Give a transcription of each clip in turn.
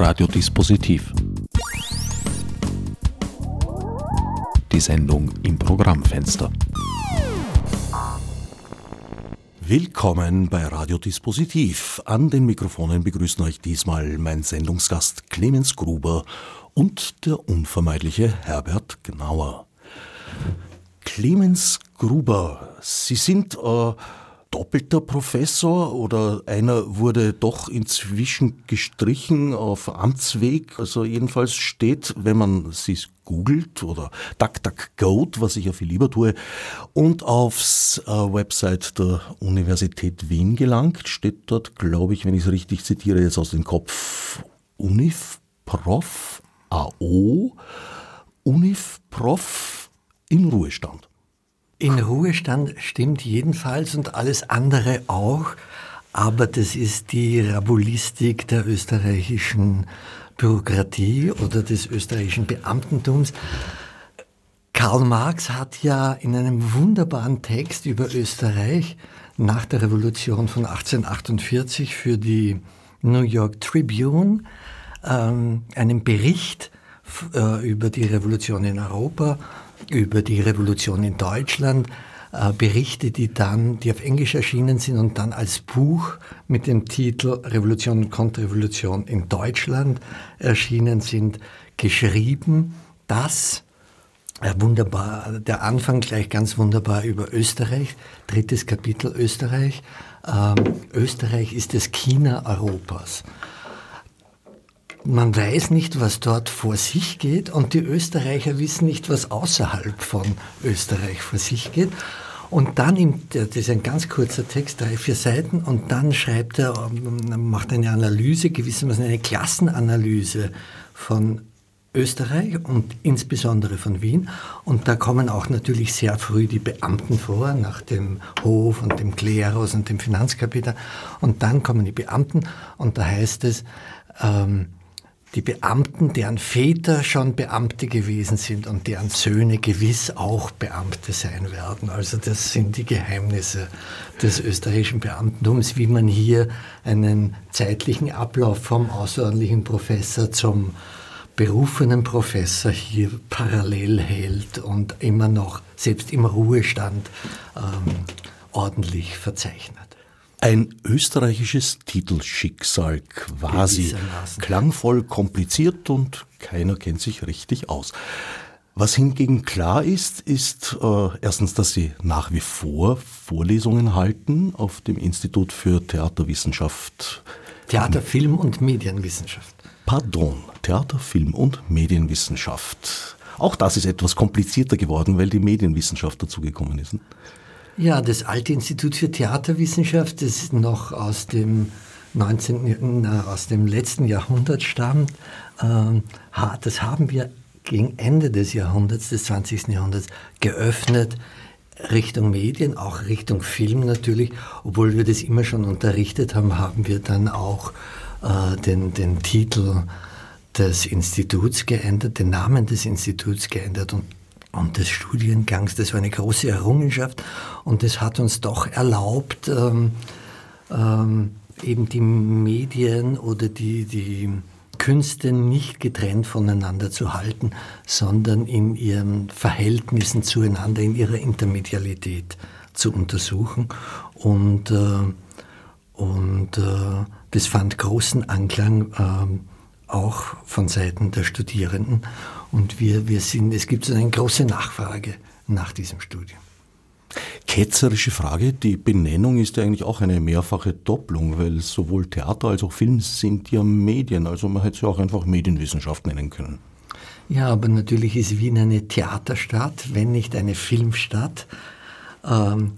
Radiodispositiv. Die Sendung im Programmfenster. Willkommen bei Radiodispositiv. An den Mikrofonen begrüßen euch diesmal mein Sendungsgast Clemens Gruber und der unvermeidliche Herbert Gnauer. Clemens Gruber, Sie sind äh, doppelter Professor oder einer wurde doch inzwischen gestrichen auf Amtsweg. Also jedenfalls steht, wenn man sie googelt oder DuckDuckGo, was ich ja viel lieber tue, und aufs äh, Website der Universität Wien gelangt, steht dort, glaube ich, wenn ich es richtig zitiere, jetzt aus dem Kopf, Unifprof AO, Unifprof in Ruhestand. In Ruhestand stimmt jedenfalls und alles andere auch, aber das ist die Rabulistik der österreichischen Bürokratie oder des österreichischen Beamtentums. Karl Marx hat ja in einem wunderbaren Text über Österreich nach der Revolution von 1848 für die New York Tribune ähm, einen Bericht äh, über die Revolution in Europa über die Revolution in Deutschland, äh, Berichte, die dann, die auf Englisch erschienen sind und dann als Buch mit dem Titel Revolution und Konterrevolution in Deutschland erschienen sind, geschrieben, das äh, wunderbar, der Anfang gleich ganz wunderbar über Österreich, drittes Kapitel Österreich. Ähm, Österreich ist das China Europas. Man weiß nicht, was dort vor sich geht und die Österreicher wissen nicht, was außerhalb von Österreich vor sich geht. Und dann, im, das ist ein ganz kurzer Text, drei, vier Seiten, und dann schreibt er, ähm, macht eine Analyse, gewissermaßen eine Klassenanalyse von Österreich und insbesondere von Wien. Und da kommen auch natürlich sehr früh die Beamten vor, nach dem Hof und dem Klerus und dem Finanzkapitel. Und dann kommen die Beamten und da heißt es, ähm, die Beamten, deren Väter schon Beamte gewesen sind und deren Söhne gewiss auch Beamte sein werden. Also das sind die Geheimnisse des österreichischen Beamtentums, wie man hier einen zeitlichen Ablauf vom außerordentlichen Professor zum berufenen Professor hier parallel hält und immer noch, selbst im Ruhestand, ähm, ordentlich verzeichnet. Ein österreichisches Titelschicksal quasi. Klangvoll, kompliziert und keiner kennt sich richtig aus. Was hingegen klar ist, ist äh, erstens, dass Sie nach wie vor Vorlesungen halten auf dem Institut für Theaterwissenschaft. Theater, Film und Medienwissenschaft. Pardon, Theater, Film und Medienwissenschaft. Auch das ist etwas komplizierter geworden, weil die Medienwissenschaft dazugekommen ist. Ja, das alte Institut für Theaterwissenschaft, das noch aus dem 19., aus dem letzten Jahrhundert stammt, ähm, das haben wir gegen Ende des Jahrhunderts, des 20. Jahrhunderts, geöffnet Richtung Medien, auch Richtung Film natürlich. Obwohl wir das immer schon unterrichtet haben, haben wir dann auch äh, den, den Titel des Instituts geändert, den Namen des Instituts geändert und und des Studiengangs. Das war eine große Errungenschaft und das hat uns doch erlaubt, ähm, ähm, eben die Medien oder die, die Künste nicht getrennt voneinander zu halten, sondern in ihren Verhältnissen zueinander, in ihrer Intermedialität zu untersuchen. Und, äh, und äh, das fand großen Anklang äh, auch von Seiten der Studierenden. Und wir, wir sind, es gibt so eine große Nachfrage nach diesem Studium. Ketzerische Frage, die Benennung ist ja eigentlich auch eine mehrfache Doppelung, weil sowohl Theater als auch Film sind ja Medien, also man hätte es ja auch einfach Medienwissenschaft nennen können. Ja, aber natürlich ist Wien eine Theaterstadt, wenn nicht eine Filmstadt. Ähm,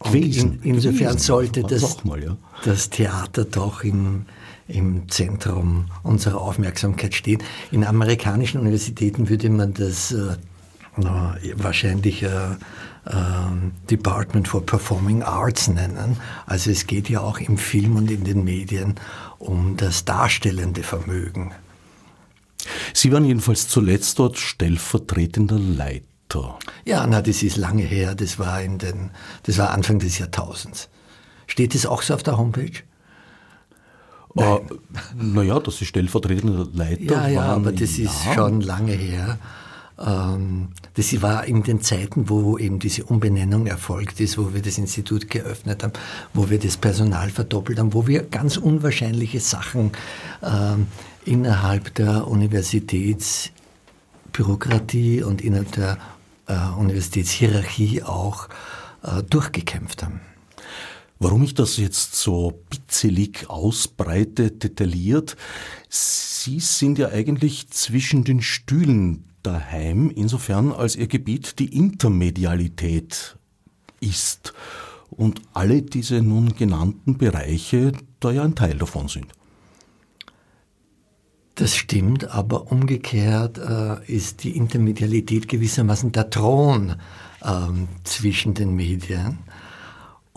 gewesen, in, insofern gewesen. sollte das, mal, ja. das Theater doch im, im Zentrum unserer Aufmerksamkeit stehen. In amerikanischen Universitäten würde man das äh, wahrscheinlich äh, äh, Department for Performing Arts nennen. Also es geht ja auch im Film und in den Medien um das darstellende Vermögen. Sie waren jedenfalls zuletzt dort stellvertretender Leiter. Ja, na, das ist lange her. Das war in den, das war Anfang des Jahrtausends. Steht das auch so auf der Homepage? Äh, naja, dass Sie stellvertretender Leiter ja, waren. Ja, aber das ist schon lange her. Ähm, das war in den Zeiten, wo eben diese Umbenennung erfolgt ist, wo wir das Institut geöffnet haben, wo wir das Personal verdoppelt haben, wo wir ganz unwahrscheinliche Sachen ähm, innerhalb der Universitätsbürokratie und innerhalb der äh, Universitätshierarchie auch äh, durchgekämpft haben. Warum ich das jetzt so bitzelig ausbreite, detailliert, Sie sind ja eigentlich zwischen den Stühlen daheim, insofern als Ihr Gebiet die Intermedialität ist und alle diese nun genannten Bereiche da ja ein Teil davon sind. Das stimmt, aber umgekehrt äh, ist die Intermedialität gewissermaßen der Thron äh, zwischen den Medien.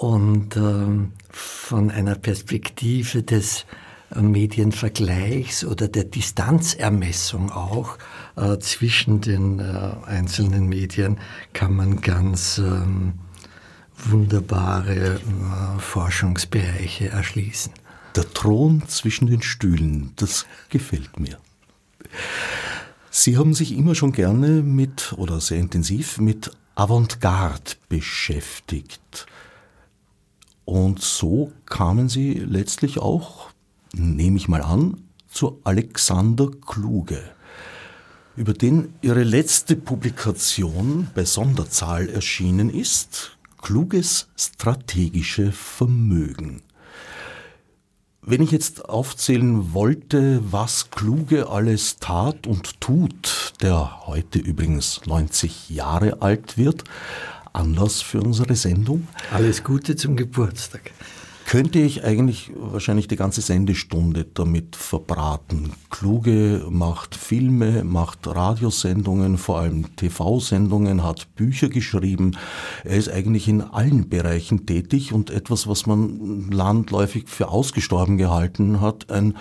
Und äh, von einer Perspektive des äh, Medienvergleichs oder der Distanzermessung auch äh, zwischen den äh, einzelnen Medien kann man ganz ähm, wunderbare äh, Forschungsbereiche erschließen. Der Thron zwischen den Stühlen, das gefällt mir. Sie haben sich immer schon gerne mit oder sehr intensiv mit Avantgarde beschäftigt. Und so kamen Sie letztlich auch, nehme ich mal an, zu Alexander Kluge, über den Ihre letzte Publikation bei Sonderzahl erschienen ist, Kluges strategische Vermögen. Wenn ich jetzt aufzählen wollte, was Kluge alles tat und tut, der heute übrigens 90 Jahre alt wird, Anlass für unsere Sendung. Alles Gute zum Geburtstag könnte ich eigentlich wahrscheinlich die ganze Sendestunde damit verbraten. Kluge macht Filme, macht Radiosendungen, vor allem TV-Sendungen, hat Bücher geschrieben. Er ist eigentlich in allen Bereichen tätig und etwas, was man landläufig für ausgestorben gehalten hat, ein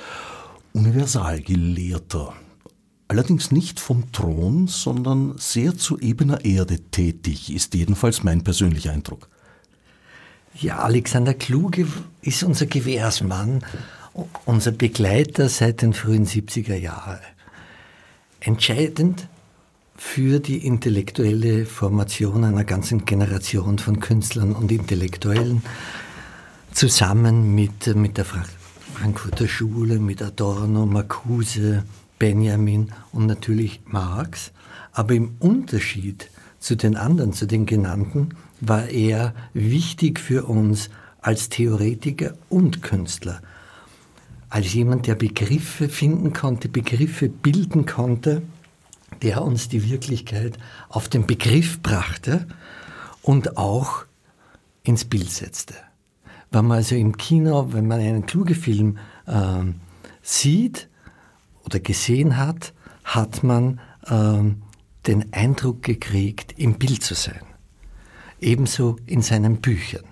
Universalgelehrter. Allerdings nicht vom Thron, sondern sehr zu ebener Erde tätig, ist jedenfalls mein persönlicher Eindruck. Ja, Alexander Kluge ist unser Gewährsmann, unser Begleiter seit den frühen 70er Jahren. Entscheidend für die intellektuelle Formation einer ganzen Generation von Künstlern und Intellektuellen, zusammen mit, mit der Frankfurter Schule, mit Adorno, Marcuse, Benjamin und natürlich Marx. Aber im Unterschied zu den anderen, zu den genannten, war er wichtig für uns als Theoretiker und Künstler. Als jemand, der Begriffe finden konnte, Begriffe bilden konnte, der uns die Wirklichkeit auf den Begriff brachte und auch ins Bild setzte. Wenn man also im Kino, wenn man einen kluge Film äh, sieht oder gesehen hat, hat man äh, den Eindruck gekriegt, im Bild zu sein ebenso in seinen Büchern.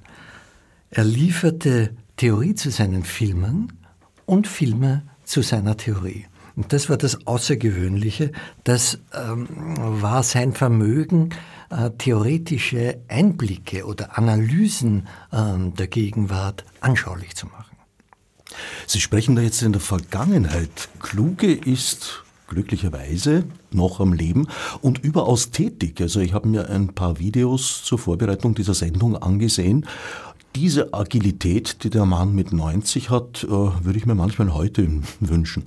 Er lieferte Theorie zu seinen Filmen und Filme zu seiner Theorie. Und das war das Außergewöhnliche. Das ähm, war sein Vermögen, äh, theoretische Einblicke oder Analysen ähm, der Gegenwart anschaulich zu machen. Sie sprechen da jetzt in der Vergangenheit. Kluge ist glücklicherweise noch am Leben und überaus tätig. Also ich habe mir ein paar Videos zur Vorbereitung dieser Sendung angesehen. Diese Agilität, die der Mann mit 90 hat, äh, würde ich mir manchmal heute wünschen.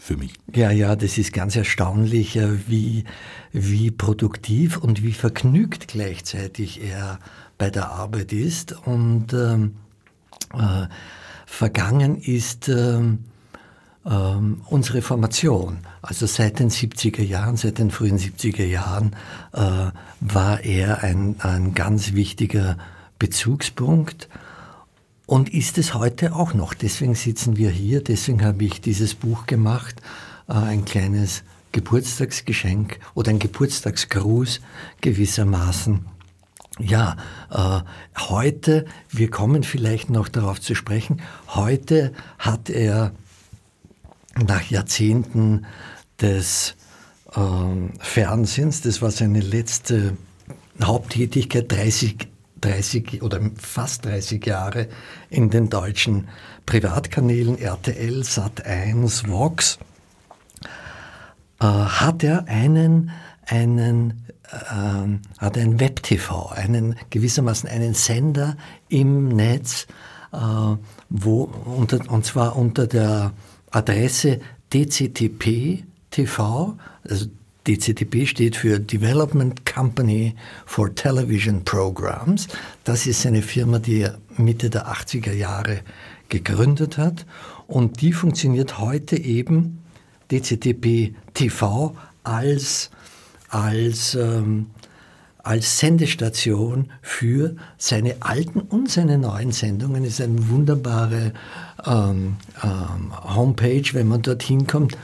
Für mich. Ja, ja, das ist ganz erstaunlich, äh, wie, wie produktiv und wie vergnügt gleichzeitig er bei der Arbeit ist. Und ähm, äh, vergangen ist ähm, ähm, unsere Formation, also seit den 70er Jahren, seit den frühen 70er Jahren, äh, war er ein, ein ganz wichtiger Bezugspunkt und ist es heute auch noch. Deswegen sitzen wir hier, deswegen habe ich dieses Buch gemacht, äh, ein kleines Geburtstagsgeschenk oder ein Geburtstagsgruß gewissermaßen. Ja, äh, heute, wir kommen vielleicht noch darauf zu sprechen, heute hat er nach Jahrzehnten des äh, Fernsehens, das war seine letzte Haupttätigkeit, 30, 30 oder fast 30 Jahre in den deutschen Privatkanälen RTL, Sat1, Vox, äh, hat er einen, einen, äh, hat ein Web-TV, einen gewissermaßen einen Sender im Netz, äh, wo unter, und zwar unter der Adresse DCTP TV, also DCTP steht für Development Company for Television Programs. Das ist eine Firma, die er Mitte der 80er Jahre gegründet hat und die funktioniert heute eben DCTP TV als, als, ähm, als Sendestation für seine alten und seine neuen Sendungen. Das ist eine wunderbare ähm, ähm, Homepage, wenn man dorthin kommt.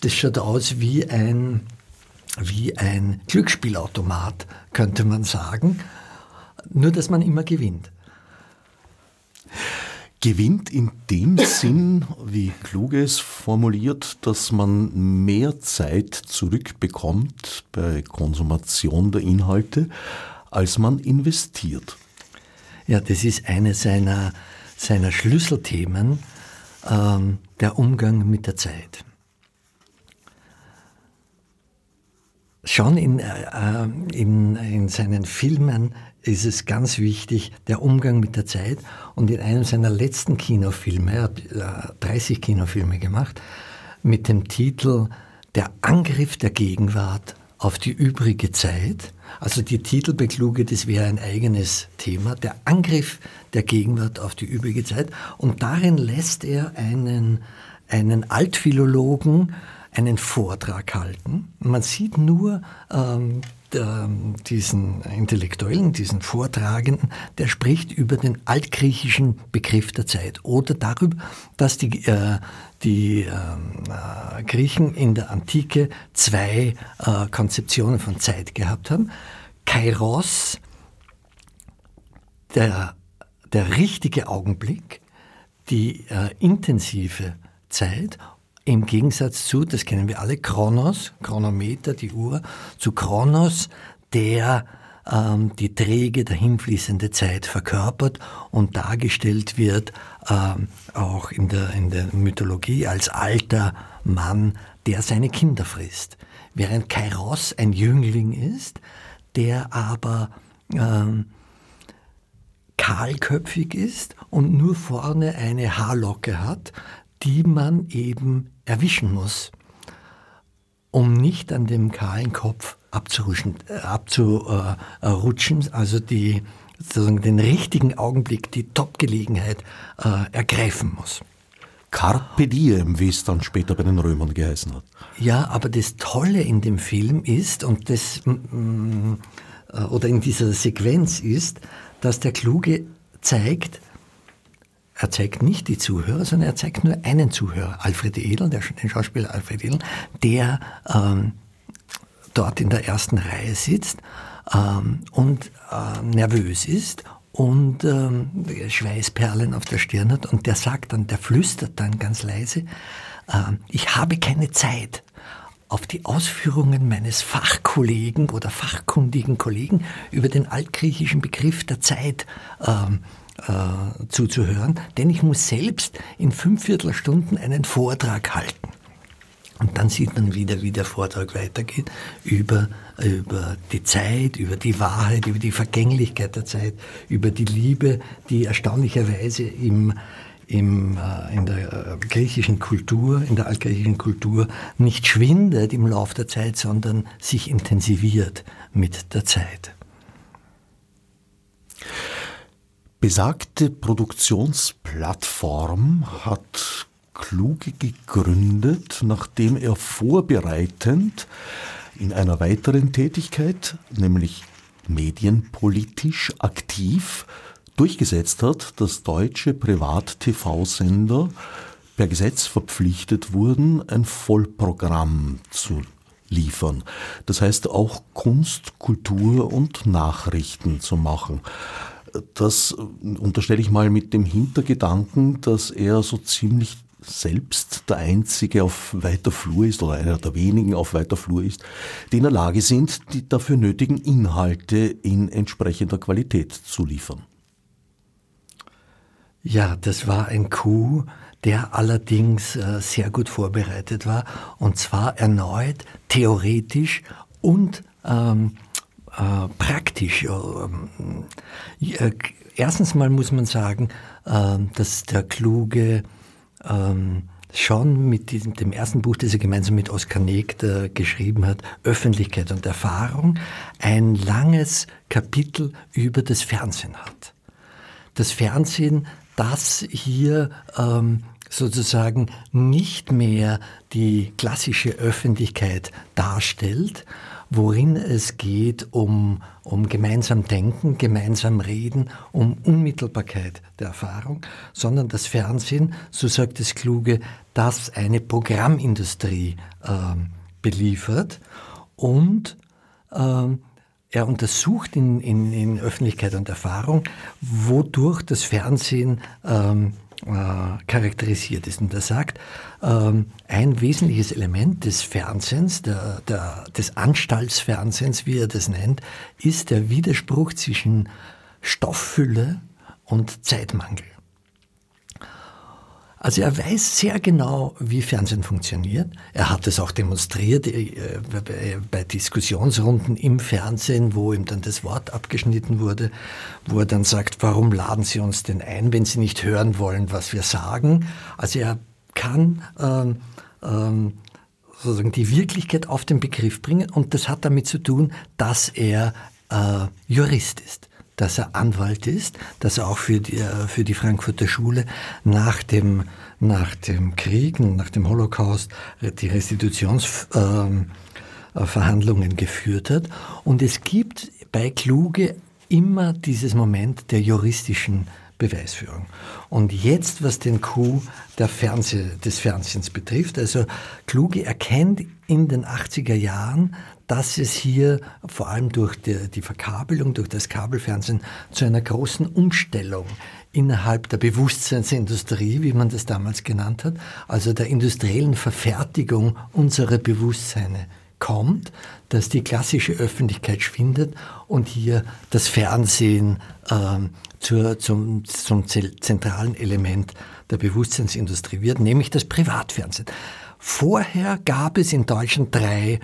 Das schaut aus wie ein wie ein Glücksspielautomat, könnte man sagen, nur dass man immer gewinnt. Gewinnt in dem Sinn, wie Kluges formuliert, dass man mehr Zeit zurückbekommt bei Konsumation der Inhalte, als man investiert. Ja, das ist eine seiner, seiner Schlüsselthemen, ähm, der Umgang mit der Zeit. Schon in, äh, in, in seinen Filmen ist es ganz wichtig, der Umgang mit der Zeit. Und in einem seiner letzten Kinofilme, er hat äh, 30 Kinofilme gemacht, mit dem Titel Der Angriff der Gegenwart auf die übrige Zeit. Also die Titelbekluge, das wäre ein eigenes Thema. Der Angriff der Gegenwart auf die übrige Zeit. Und darin lässt er einen, einen Altphilologen einen Vortrag halten. Man sieht nur ähm, der, diesen Intellektuellen, diesen Vortragenden, der spricht über den altgriechischen Begriff der Zeit oder darüber, dass die, äh, die ähm, äh, Griechen in der Antike zwei äh, Konzeptionen von Zeit gehabt haben. Kairos, der, der richtige Augenblick, die äh, intensive Zeit im Gegensatz zu, das kennen wir alle, Kronos, Chronometer, die Uhr, zu Kronos, der ähm, die träge, dahinfließende Zeit verkörpert und dargestellt wird, ähm, auch in der, in der Mythologie, als alter Mann, der seine Kinder frisst. Während Kairos ein Jüngling ist, der aber ähm, kahlköpfig ist und nur vorne eine Haarlocke hat, die man eben erwischen muss, um nicht an dem kahlen Kopf abzurutschen, äh, abzurutschen also die, sozusagen den richtigen Augenblick, die Top-Gelegenheit äh, ergreifen muss. Carpe diem, wie es dann später bei den Römern geheißen hat. Ja, aber das Tolle in dem Film ist, und das, mm, äh, oder in dieser Sequenz ist, dass der Kluge zeigt, er zeigt nicht die Zuhörer, sondern er zeigt nur einen Zuhörer, Alfred Edel, der, den Schauspieler Alfred Edel, der ähm, dort in der ersten Reihe sitzt ähm, und äh, nervös ist und ähm, Schweißperlen auf der Stirn hat und der sagt dann, der flüstert dann ganz leise, äh, ich habe keine Zeit auf die Ausführungen meines Fachkollegen oder fachkundigen Kollegen über den altgriechischen Begriff der Zeit ähm, äh, zuzuhören, denn ich muss selbst in fünf Viertelstunden einen Vortrag halten. Und dann sieht man wieder, wie der Vortrag weitergeht über, über die Zeit, über die Wahrheit, über die Vergänglichkeit der Zeit, über die Liebe, die erstaunlicherweise im, im, äh, in der äh, griechischen Kultur, in der altgriechischen Kultur nicht schwindet im Laufe der Zeit, sondern sich intensiviert mit der Zeit. Besagte Produktionsplattform hat Kluge gegründet, nachdem er vorbereitend in einer weiteren Tätigkeit, nämlich medienpolitisch aktiv, durchgesetzt hat, dass deutsche Privat-TV-Sender per Gesetz verpflichtet wurden, ein Vollprogramm zu liefern. Das heißt auch Kunst, Kultur und Nachrichten zu machen. Das unterstelle ich mal mit dem Hintergedanken, dass er so ziemlich selbst der Einzige auf weiter Flur ist oder einer der wenigen auf weiter Flur ist, die in der Lage sind, die dafür nötigen Inhalte in entsprechender Qualität zu liefern. Ja, das war ein Coup, der allerdings äh, sehr gut vorbereitet war und zwar erneut theoretisch und ähm, äh, praktisch. Ähm, äh, erstens mal muss man sagen, äh, dass der kluge ähm, schon mit diesem, dem ersten Buch, das er gemeinsam mit Oskar Negt äh, geschrieben hat, Öffentlichkeit und Erfahrung, ein langes Kapitel über das Fernsehen hat. Das Fernsehen, das hier ähm, sozusagen nicht mehr die klassische Öffentlichkeit darstellt, worin es geht um, um gemeinsam Denken, gemeinsam Reden, um Unmittelbarkeit der Erfahrung, sondern das Fernsehen, so sagt es Kluge, das eine Programmindustrie äh, beliefert und äh, er untersucht in, in, in, Öffentlichkeit und Erfahrung, wodurch das Fernsehen ähm, äh, charakterisiert ist. Und er sagt, ähm, ein wesentliches Element des Fernsehens, der, der, des Anstaltsfernsehens, wie er das nennt, ist der Widerspruch zwischen Stofffülle und Zeitmangel. Also er weiß sehr genau, wie Fernsehen funktioniert. Er hat es auch demonstriert äh, bei Diskussionsrunden im Fernsehen, wo ihm dann das Wort abgeschnitten wurde, wo er dann sagt, warum laden Sie uns denn ein, wenn Sie nicht hören wollen, was wir sagen. Also er kann ähm, ähm, sozusagen die Wirklichkeit auf den Begriff bringen und das hat damit zu tun, dass er äh, Jurist ist dass er Anwalt ist, dass er auch für die, äh, für die Frankfurter Schule nach dem, nach dem Krieg, nach dem Holocaust die Restitutionsverhandlungen ähm, äh, geführt hat. Und es gibt bei Kluge immer dieses Moment der juristischen Beweisführung. Und jetzt, was den Coup Fernseh, des Fernsehens betrifft, also Kluge erkennt in den 80er Jahren, dass es hier vor allem durch die, die Verkabelung, durch das Kabelfernsehen zu einer großen Umstellung innerhalb der Bewusstseinsindustrie, wie man das damals genannt hat, also der industriellen Verfertigung unserer Bewusstseine kommt, dass die klassische Öffentlichkeit schwindet und hier das Fernsehen ähm, zur, zum, zum zentralen Element der Bewusstseinsindustrie wird, nämlich das Privatfernsehen. Vorher gab es in Deutschland drei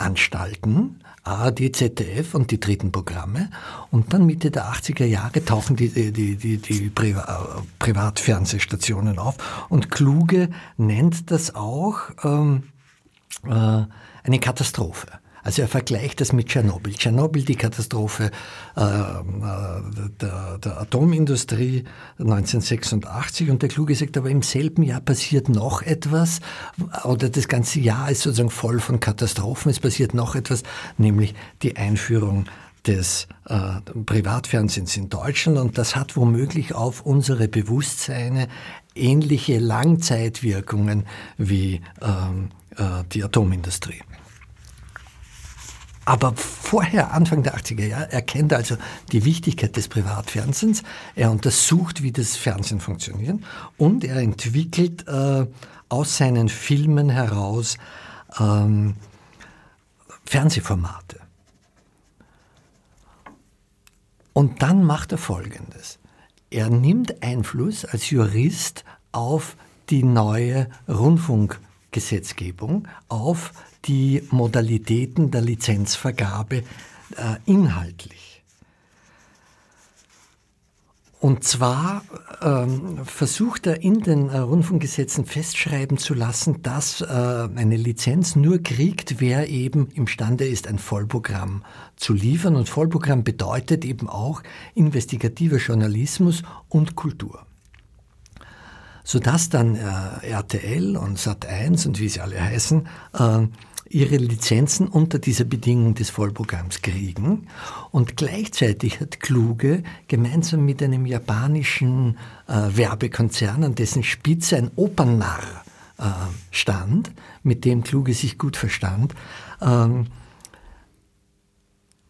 Fernsehanstalten, ARD, ZDF und die dritten Programme. Und dann Mitte der 80er Jahre tauchen die, die, die, die Priva Privatfernsehstationen auf. Und Kluge nennt das auch ähm, äh, eine Katastrophe. Also er vergleicht das mit Tschernobyl. Tschernobyl, die Katastrophe äh, der, der, Atomindustrie 1986 und der Kluge sagt, aber im selben Jahr passiert noch etwas oder das ganze Jahr ist sozusagen voll von Katastrophen. Es passiert noch etwas, nämlich die Einführung des äh, Privatfernsehens in Deutschland und das hat womöglich auf unsere Bewusstseine ähnliche Langzeitwirkungen wie ähm, äh, die Atomindustrie. Aber vorher, Anfang der 80er Jahre, erkennt er also die Wichtigkeit des Privatfernsehens. Er untersucht, wie das Fernsehen funktioniert und er entwickelt äh, aus seinen Filmen heraus ähm, Fernsehformate. Und dann macht er Folgendes. Er nimmt Einfluss als Jurist auf die neue Rundfunkgesetzgebung, auf die Modalitäten der Lizenzvergabe äh, inhaltlich. Und zwar ähm, versucht er in den äh, Rundfunkgesetzen festschreiben zu lassen, dass äh, eine Lizenz nur kriegt, wer eben imstande ist, ein Vollprogramm zu liefern. Und Vollprogramm bedeutet eben auch investigativer Journalismus und Kultur sodass dann äh, RTL und Sat1 und wie sie alle heißen, äh, ihre Lizenzen unter dieser Bedingung des Vollprogramms kriegen. Und gleichzeitig hat Kluge gemeinsam mit einem japanischen äh, Werbekonzern, an dessen Spitze ein Opernnarr äh, stand, mit dem Kluge sich gut verstand, ähm,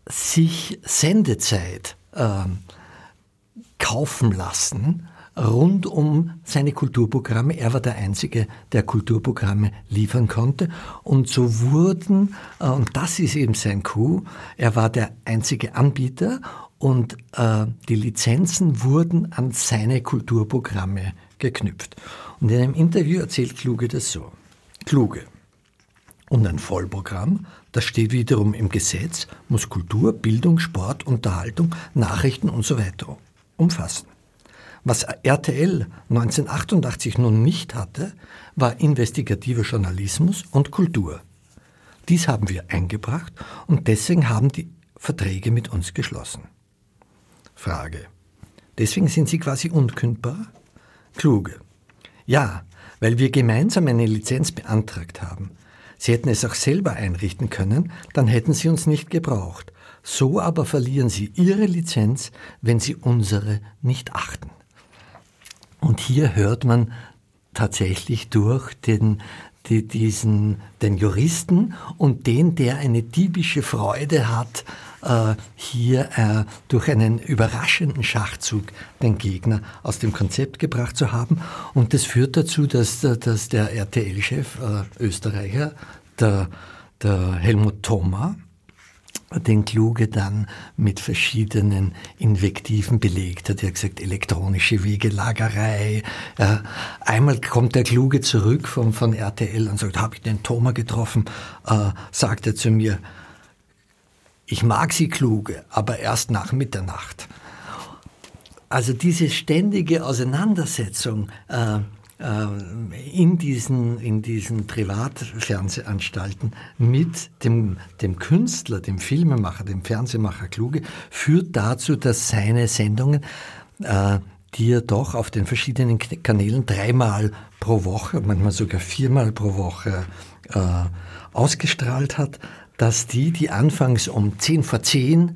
sich Sendezeit äh, kaufen lassen, rund um seine Kulturprogramme. Er war der Einzige, der Kulturprogramme liefern konnte. Und so wurden, äh, und das ist eben sein Coup, er war der einzige Anbieter und äh, die Lizenzen wurden an seine Kulturprogramme geknüpft. Und in einem Interview erzählt Kluge das so. Kluge. Und ein Vollprogramm, das steht wiederum im Gesetz, muss Kultur, Bildung, Sport, Unterhaltung, Nachrichten und so weiter umfassen. Was RTL 1988 nun nicht hatte, war investigativer Journalismus und Kultur. Dies haben wir eingebracht und deswegen haben die Verträge mit uns geschlossen. Frage. Deswegen sind Sie quasi unkündbar? Kluge. Ja, weil wir gemeinsam eine Lizenz beantragt haben. Sie hätten es auch selber einrichten können, dann hätten Sie uns nicht gebraucht. So aber verlieren Sie Ihre Lizenz, wenn Sie unsere nicht achten. Und hier hört man tatsächlich durch den, die, diesen, den Juristen und den, der eine diebische Freude hat, äh, hier äh, durch einen überraschenden Schachzug den Gegner aus dem Konzept gebracht zu haben. Und das führt dazu, dass, dass der RTL-Chef äh, Österreicher, der, der Helmut Thoma, den Kluge dann mit verschiedenen Invektiven belegt hat. Er hat gesagt, elektronische Wegelagerei. Einmal kommt der Kluge zurück von, von RTL und sagt, habe ich den Thomas getroffen? Äh, sagt er zu mir, ich mag sie Kluge, aber erst nach Mitternacht. Also diese ständige Auseinandersetzung äh, in diesen, in diesen Privatfernsehanstalten mit dem, dem Künstler, dem Filmemacher, dem Fernsehmacher Kluge, führt dazu, dass seine Sendungen, äh, die er doch auf den verschiedenen Kanälen dreimal pro Woche, manchmal sogar viermal pro Woche äh, ausgestrahlt hat, dass die, die anfangs um zehn vor zehn äh,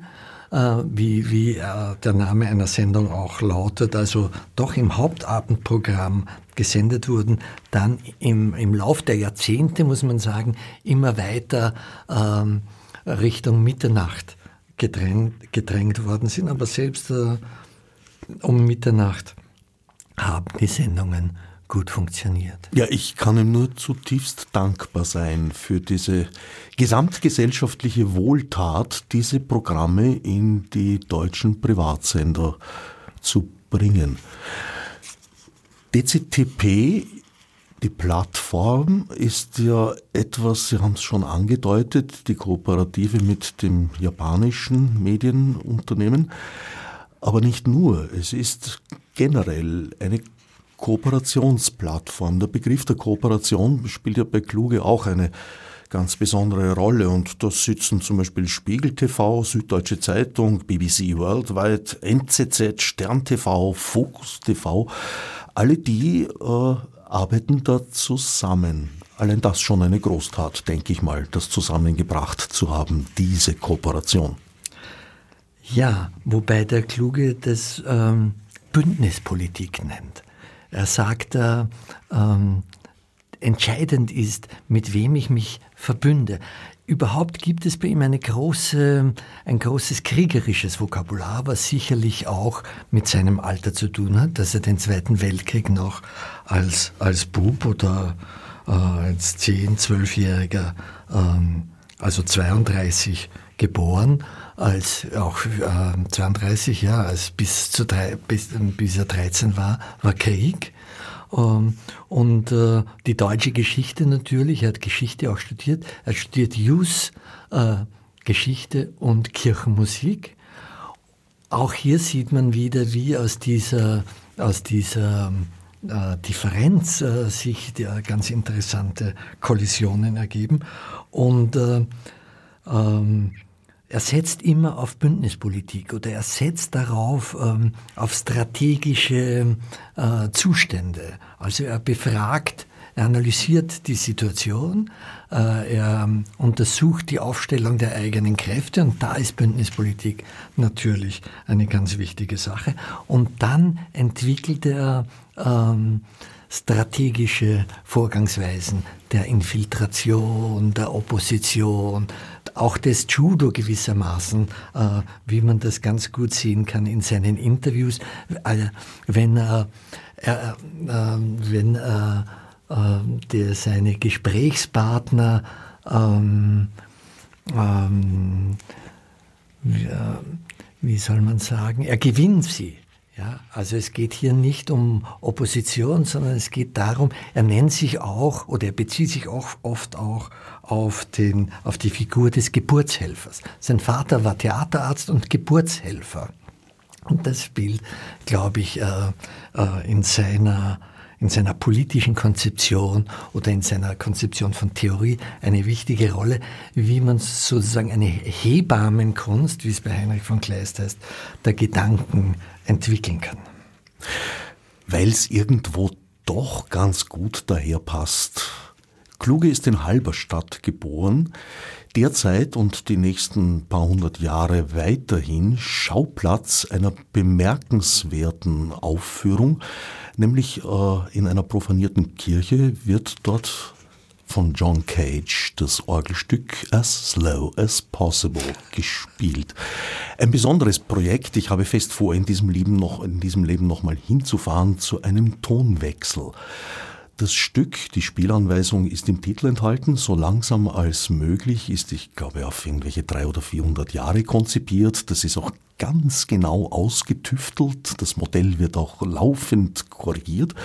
wie, wie äh, der Name einer Sendung auch lautet, also doch im Hauptabendprogramm gesendet wurden, dann im, im Lauf der Jahrzehnte, muss man sagen, immer weiter ähm, Richtung Mitternacht gedrängt, gedrängt worden sind. Aber selbst äh, um Mitternacht haben die Sendungen gut funktioniert. Ja, ich kann ihm nur zutiefst dankbar sein für diese gesamtgesellschaftliche Wohltat, diese Programme in die deutschen Privatsender zu bringen. DCTP, die Plattform, ist ja etwas, Sie haben es schon angedeutet, die Kooperative mit dem japanischen Medienunternehmen. Aber nicht nur, es ist generell eine Kooperationsplattform. Der Begriff der Kooperation spielt ja bei Kluge auch eine ganz besondere Rolle und da sitzen zum Beispiel Spiegel TV, Süddeutsche Zeitung, BBC Worldwide, NZZ, Stern TV, Focus TV alle die äh, arbeiten da zusammen. Allein das schon eine Großtat, denke ich mal, das zusammengebracht zu haben, diese Kooperation. Ja, wobei der Kluge das ähm, Bündnispolitik nennt. Er sagt, äh, ähm, entscheidend ist, mit wem ich mich verbünde. Überhaupt gibt es bei ihm eine große, ein großes kriegerisches Vokabular, was sicherlich auch mit seinem Alter zu tun hat, dass er den Zweiten Weltkrieg noch als, als Bub oder äh, als 10-, 12-Jähriger, ähm, also 32 geboren, als auch äh, 32, ja, als bis, zu drei, bis, bis er 13 war, war Krieg. Ähm, und äh, die deutsche Geschichte natürlich, er hat Geschichte auch studiert, er studiert Jus, äh, Geschichte und Kirchenmusik. Auch hier sieht man wieder, wie aus dieser, aus dieser äh, Differenz äh, sich ganz interessante Kollisionen ergeben. Und äh, ähm, er setzt immer auf Bündnispolitik oder er setzt darauf ähm, auf strategische äh, Zustände. Also er befragt, er analysiert die Situation, äh, er ähm, untersucht die Aufstellung der eigenen Kräfte und da ist Bündnispolitik natürlich eine ganz wichtige Sache. Und dann entwickelt er ähm, strategische Vorgangsweisen der Infiltration, der Opposition, auch das Judo gewissermaßen, äh, wie man das ganz gut sehen kann in seinen Interviews, äh, wenn er, er äh, wenn er der seine Gesprächspartner ähm, ähm, wie soll man sagen, er gewinnt sie. Ja, also es geht hier nicht um Opposition, sondern es geht darum, er nennt sich auch oder er bezieht sich auch oft auch auf, den, auf die Figur des Geburtshelfers. Sein Vater war Theaterarzt und Geburtshelfer. Und das spielt, glaube ich, äh, äh, in seiner in seiner politischen Konzeption oder in seiner Konzeption von Theorie eine wichtige Rolle, wie man sozusagen eine Hebammenkunst, wie es bei Heinrich von Kleist heißt, der Gedanken entwickeln kann. Weil es irgendwo doch ganz gut daher passt. Kluge ist in Halberstadt geboren, derzeit und die nächsten paar hundert Jahre weiterhin Schauplatz einer bemerkenswerten Aufführung, nämlich äh, in einer profanierten Kirche wird dort von John Cage das Orgelstück As Slow as Possible gespielt. Ein besonderes Projekt. Ich habe fest vor, in diesem Leben noch, in diesem Leben noch mal hinzufahren zu einem Tonwechsel. Das Stück, die Spielanweisung ist im Titel enthalten, so langsam als möglich, ist, ich glaube, auf irgendwelche drei oder vierhundert Jahre konzipiert. Das ist auch ganz genau ausgetüftelt. Das Modell wird auch laufend korrigiert.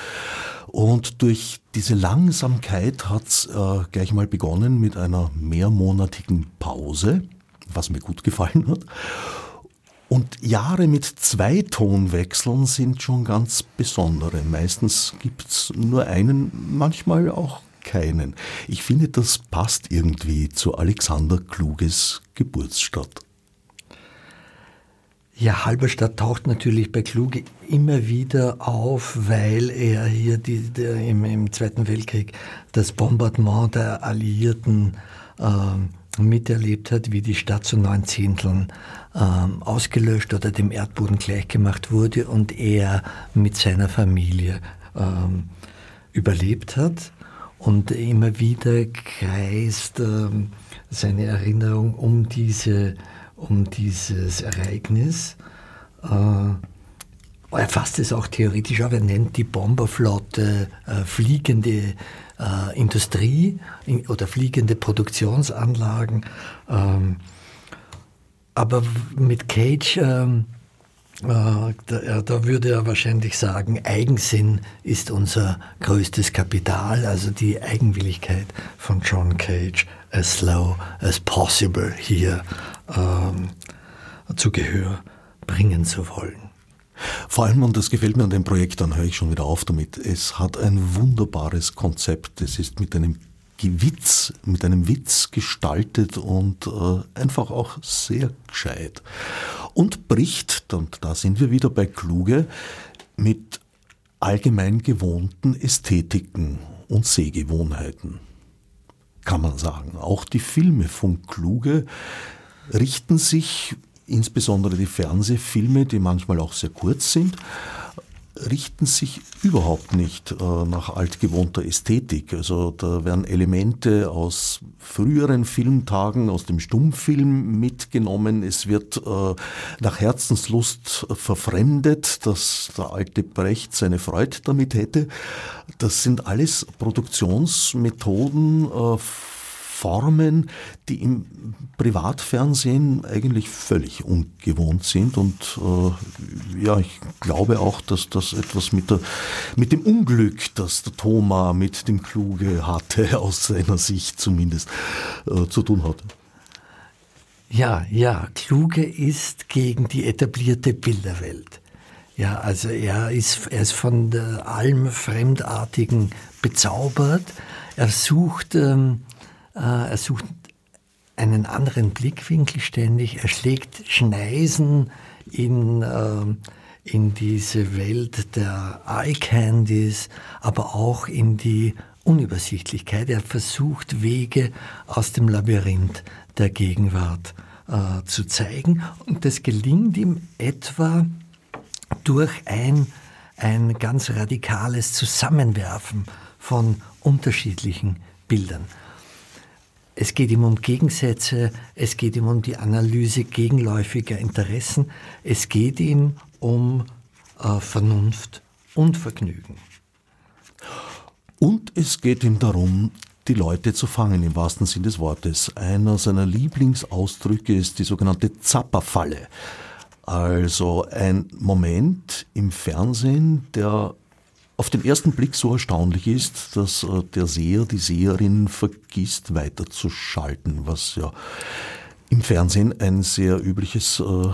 Und durch diese Langsamkeit hat es äh, gleich mal begonnen mit einer mehrmonatigen Pause, was mir gut gefallen hat. Und Jahre mit zwei Tonwechseln sind schon ganz besondere. Meistens gibt's nur einen, manchmal auch keinen. Ich finde, das passt irgendwie zu Alexander Kluges Geburtsstadt. Ja, Halberstadt taucht natürlich bei Kluge immer wieder auf, weil er hier die, der, im, im, Zweiten Weltkrieg das Bombardement der Alliierten äh, miterlebt hat, wie die Stadt zu neun Zehnteln ähm, ausgelöscht oder dem Erdboden gleichgemacht wurde und er mit seiner Familie ähm, überlebt hat. Und immer wieder kreist ähm, seine Erinnerung um, diese, um dieses Ereignis. Äh, er fasst es auch theoretisch auf, er nennt die Bomberflotte äh, fliegende äh, Industrie in, oder fliegende Produktionsanlagen. Ähm, aber mit Cage, ähm, äh, da, da, würde er wahrscheinlich sagen, Eigensinn ist unser größtes Kapital, also die Eigenwilligkeit von John Cage, as slow as possible hier ähm, zu Gehör bringen zu wollen. Vor allem, und das gefällt mir an dem Projekt, dann höre ich schon wieder auf damit, es hat ein wunderbares Konzept. Es ist mit einem Witz, mit einem Witz gestaltet und äh, einfach auch sehr gescheit. Und bricht, und da sind wir wieder bei Kluge, mit allgemein gewohnten Ästhetiken und Sehgewohnheiten. Kann man sagen. Auch die Filme von Kluge richten sich, insbesondere die Fernsehfilme, die manchmal auch sehr kurz sind, richten sich überhaupt nicht äh, nach altgewohnter Ästhetik. Also da werden Elemente aus früheren Filmtagen, aus dem Stummfilm mitgenommen. Es wird äh, nach Herzenslust verfremdet, dass der alte Brecht seine Freude damit hätte. Das sind alles Produktionsmethoden äh, Formen, die im Privatfernsehen eigentlich völlig ungewohnt sind. Und äh, ja, ich glaube auch, dass das etwas mit, der, mit dem Unglück, das der Thoma mit dem Kluge hatte, aus seiner Sicht zumindest, äh, zu tun hat. Ja, ja, Kluge ist gegen die etablierte Bilderwelt. Ja, also er ist, er ist von allem Fremdartigen bezaubert. Er sucht ähm, äh, er sucht einen anderen Blickwinkel ständig. Er schlägt Schneisen in, äh, in diese Welt der Eye Candies, aber auch in die Unübersichtlichkeit. Er versucht Wege aus dem Labyrinth der Gegenwart äh, zu zeigen. Und das gelingt ihm etwa durch ein, ein ganz radikales Zusammenwerfen von unterschiedlichen Bildern es geht ihm um Gegensätze, es geht ihm um die Analyse gegenläufiger Interessen, es geht ihm um äh, Vernunft und Vergnügen. Und es geht ihm darum, die Leute zu fangen, im wahrsten Sinn des Wortes. Einer seiner Lieblingsausdrücke ist die sogenannte Zapperfalle. Also ein Moment im Fernsehen, der auf den ersten Blick so erstaunlich ist, dass äh, der Seher, die Seherin vergisst weiterzuschalten, was ja im Fernsehen ein sehr übliches, äh,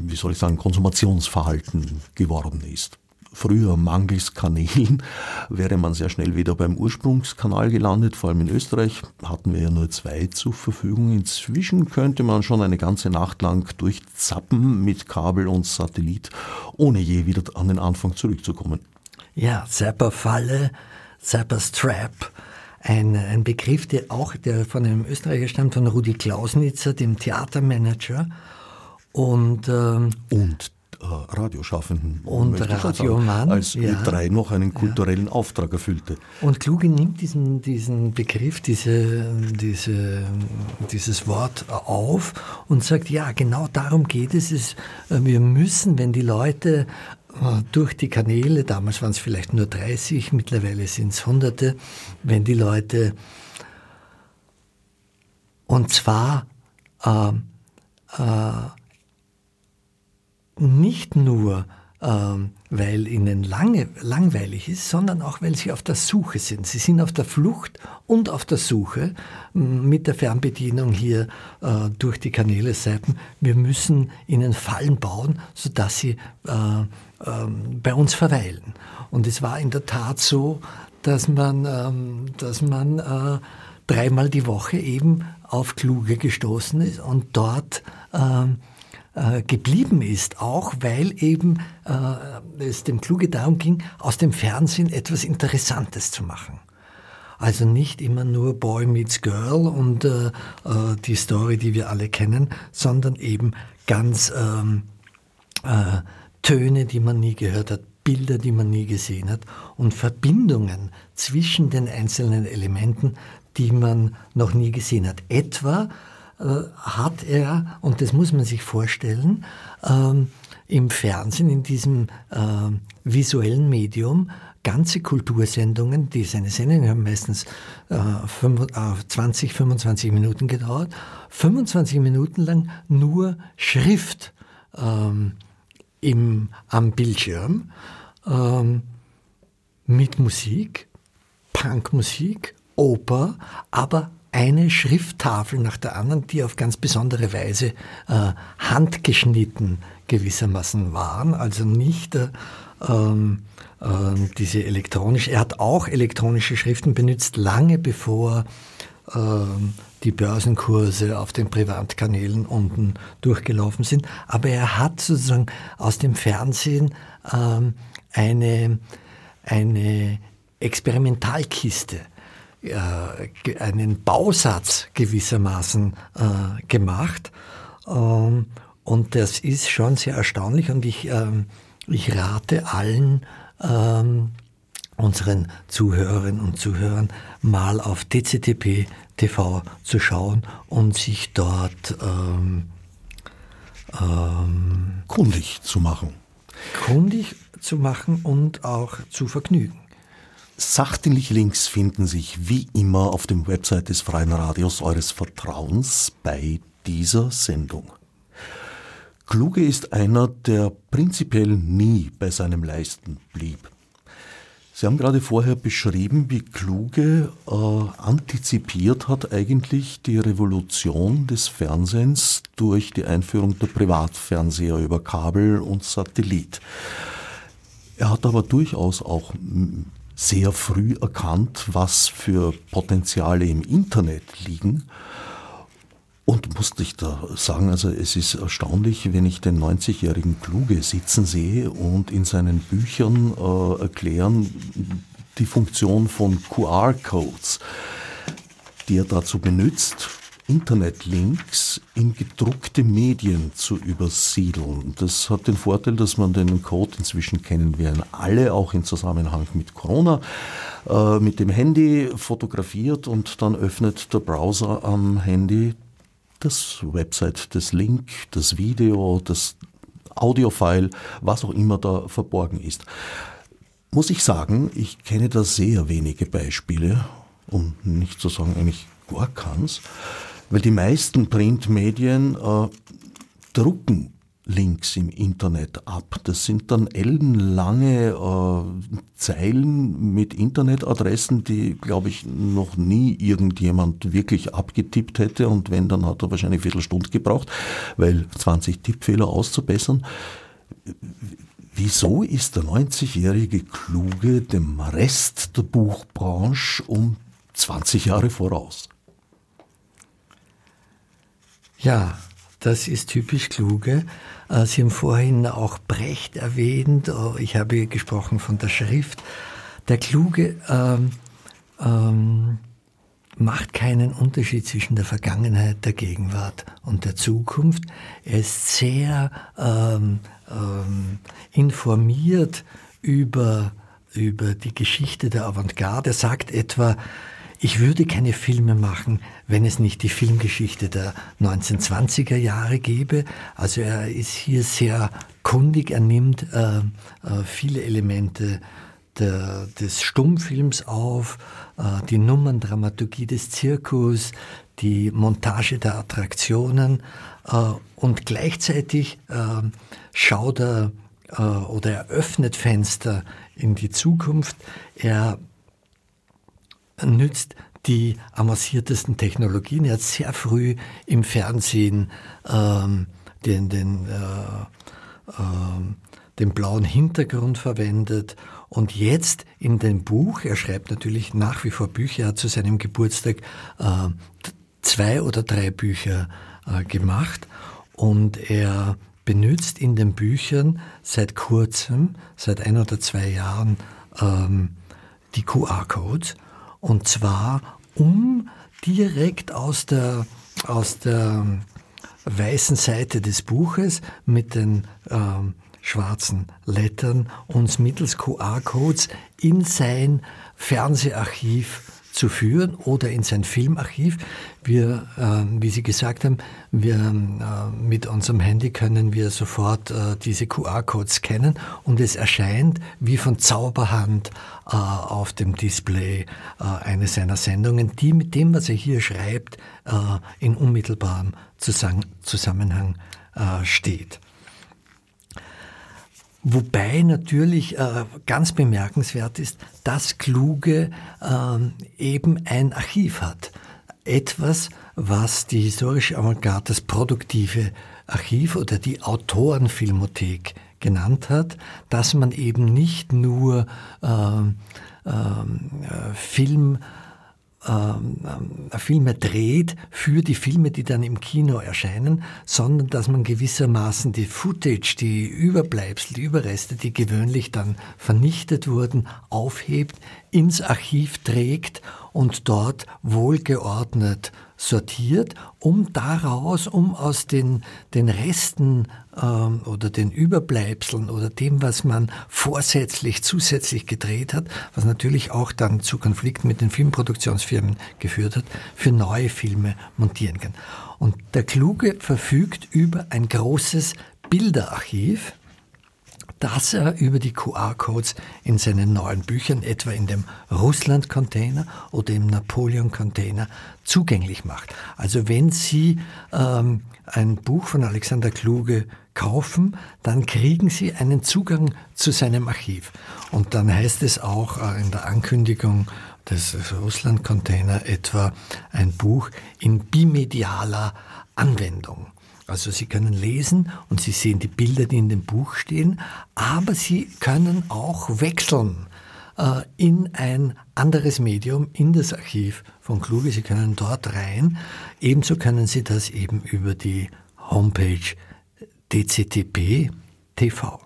wie soll ich sagen, Konsumationsverhalten geworden ist früher mangels Kanälen wäre man sehr schnell wieder beim Ursprungskanal gelandet. Vor allem in Österreich hatten wir ja nur zwei zur Verfügung. Inzwischen könnte man schon eine ganze Nacht lang durchzappen mit Kabel und Satellit, ohne je wieder an den Anfang zurückzukommen. Ja, Zapperfalle, Zapperstrap. Ein, ein Begriff, der auch der von einem Österreicher stammt, von Rudi Klausnitzer, dem Theatermanager. Und, ähm, und äh, Radioschaffenden und Radiomann, als ja. Ö3 noch einen kulturellen ja. Auftrag erfüllte. Und Kluge nimmt diesen, diesen Begriff, diese, diese, dieses Wort auf und sagt, ja, genau darum geht es. es äh, wir müssen, wenn die Leute äh, durch die Kanäle, damals waren es vielleicht nur 30, mittlerweile sind es Hunderte, wenn die Leute, und zwar äh, äh, nicht nur, ähm, weil ihnen lange, langweilig ist, sondern auch, weil sie auf der Suche sind. Sie sind auf der Flucht und auf der Suche mit der Fernbedienung hier äh, durch die Kanäle Seiten. Wir müssen ihnen Fallen bauen, sodass sie äh, äh, bei uns verweilen. Und es war in der Tat so, dass man, ähm, dass man äh, dreimal die Woche eben auf Kluge gestoßen ist und dort ähm, äh, geblieben ist, auch weil eben äh, es dem Kluge darum ging, aus dem Fernsehen etwas Interessantes zu machen. Also nicht immer nur Boy meets Girl und äh, äh die Story, die wir alle kennen, sondern eben ganz ähm, äh, Töne, die man nie gehört hat, Bilder, die man nie gesehen hat und Verbindungen zwischen den einzelnen Elementen, die man noch nie gesehen hat. Etwa hat er, und das muss man sich vorstellen, ähm, im Fernsehen, in diesem äh, visuellen Medium, ganze Kultursendungen, die seine Sendungen haben meistens äh, 20, 25 Minuten gedauert, 25 Minuten lang nur Schrift ähm, im, am Bildschirm ähm, mit Musik, Punkmusik, Oper, aber eine Schrifttafel nach der anderen, die auf ganz besondere Weise äh, handgeschnitten gewissermaßen waren, also nicht äh, äh, diese elektronische, er hat auch elektronische Schriften benutzt, lange bevor ähm, die Börsenkurse auf den Privatkanälen unten durchgelaufen sind, aber er hat sozusagen aus dem Fernsehen ähm, eine, eine Experimentalkiste einen Bausatz gewissermaßen äh, gemacht. Ähm, und das ist schon sehr erstaunlich und ich, ähm, ich rate allen ähm, unseren Zuhörerinnen und Zuhörern mal auf DCTP TV zu schauen und sich dort kundig zu machen. Kundig zu machen und auch zu vergnügen. Sachdienlich Links finden sich wie immer auf dem Website des Freien Radios eures Vertrauens bei dieser Sendung. Kluge ist einer, der prinzipiell nie bei seinem Leisten blieb. Sie haben gerade vorher beschrieben, wie Kluge äh, antizipiert hat eigentlich die Revolution des Fernsehens durch die Einführung der Privatfernseher über Kabel und Satellit. Er hat aber durchaus auch sehr früh erkannt, was für Potenziale im Internet liegen. Und musste ich da sagen, also es ist erstaunlich, wenn ich den 90-jährigen Kluge sitzen sehe und in seinen Büchern äh, erklären die Funktion von QR-Codes, die er dazu benutzt, Internetlinks in gedruckte Medien zu übersiedeln. Das hat den Vorteil, dass man den Code inzwischen kennen werden alle, auch im Zusammenhang mit Corona, äh, mit dem Handy fotografiert und dann öffnet der Browser am Handy das Website, das Link, das Video, das Audiofile, was auch immer da verborgen ist. Muss ich sagen, ich kenne da sehr wenige Beispiele, um nicht zu sagen eigentlich gar keins, weil die meisten Printmedien äh, drucken Links im Internet ab. Das sind dann ellenlange äh, Zeilen mit Internetadressen, die, glaube ich, noch nie irgendjemand wirklich abgetippt hätte. Und wenn, dann hat er wahrscheinlich eine Viertelstunde gebraucht, weil 20 Tippfehler auszubessern. Wieso ist der 90-jährige Kluge dem Rest der Buchbranche um 20 Jahre voraus? Ja, das ist typisch Kluge. Äh, Sie haben vorhin auch Brecht erwähnt. Äh, ich habe gesprochen von der Schrift. Der Kluge ähm, ähm, macht keinen Unterschied zwischen der Vergangenheit, der Gegenwart und der Zukunft. Er ist sehr ähm, ähm informiert über, über die Geschichte der Avantgarde. Er sagt etwa, ich würde keine Filme machen, wenn es nicht die Filmgeschichte der 1920er Jahre gäbe. Also er ist hier sehr kundig, er nimmt äh, äh, viele Elemente der, des Stummfilms auf, äh, die Nummerndramaturgie des Zirkus, die Montage der Attraktionen äh, und gleichzeitig äh, schaut er äh, oder er öffnet Fenster in die Zukunft. Er nützt die avanciertesten Technologien. Er hat sehr früh im Fernsehen ähm, den, den, äh, äh, den blauen Hintergrund verwendet. Und jetzt in dem Buch, er schreibt natürlich nach wie vor Bücher, er hat zu seinem Geburtstag äh, zwei oder drei Bücher äh, gemacht und er benutzt in den Büchern seit kurzem, seit ein oder zwei Jahren, ähm, die QR-Codes und zwar, um direkt aus der, aus der weißen Seite des Buches mit den ähm, schwarzen Lettern uns mittels QR-Codes in sein Fernseharchiv zu führen oder in sein Filmarchiv. Wir, äh, wie Sie gesagt haben, wir, äh, mit unserem Handy können wir sofort äh, diese QR-Codes scannen und es erscheint wie von Zauberhand äh, auf dem Display äh, eine seiner Sendungen, die mit dem, was er hier schreibt, äh, in unmittelbarem Zusammenhang steht. Wobei natürlich äh, ganz bemerkenswert ist, dass Kluge äh, eben ein Archiv hat. Etwas, was die historische Avantgarde das produktive Archiv oder die Autorenfilmothek genannt hat, dass man eben nicht nur ähm, ähm, äh, Film ähm, äh, Filme dreht für die Filme, die dann im Kino erscheinen, sondern dass man gewissermaßen die Footage, die Überbleibsel, die Überreste, die gewöhnlich dann vernichtet wurden, aufhebt, ins Archiv trägt und dort wohlgeordnet sortiert, um daraus, um aus den, den Resten ähm, oder den Überbleibseln oder dem, was man vorsätzlich, zusätzlich gedreht hat, was natürlich auch dann zu Konflikten mit den Filmproduktionsfirmen geführt hat, für neue Filme montieren kann. Und der Kluge verfügt über ein großes Bilderarchiv, das er über die QR-Codes in seinen neuen Büchern, etwa in dem Russland-Container oder im Napoleon-Container, zugänglich macht. Also wenn Sie ähm, ein Buch von Alexander Kluge kaufen, dann kriegen Sie einen Zugang zu seinem Archiv. Und dann heißt es auch äh, in der Ankündigung des Russland-Container etwa ein Buch in bimedialer Anwendung. Also Sie können lesen und Sie sehen die Bilder, die in dem Buch stehen, aber Sie können auch wechseln äh, in ein anderes Medium, in das Archiv von Kluge. Sie können dort rein. Ebenso können Sie das eben über die Homepage DCTP TV.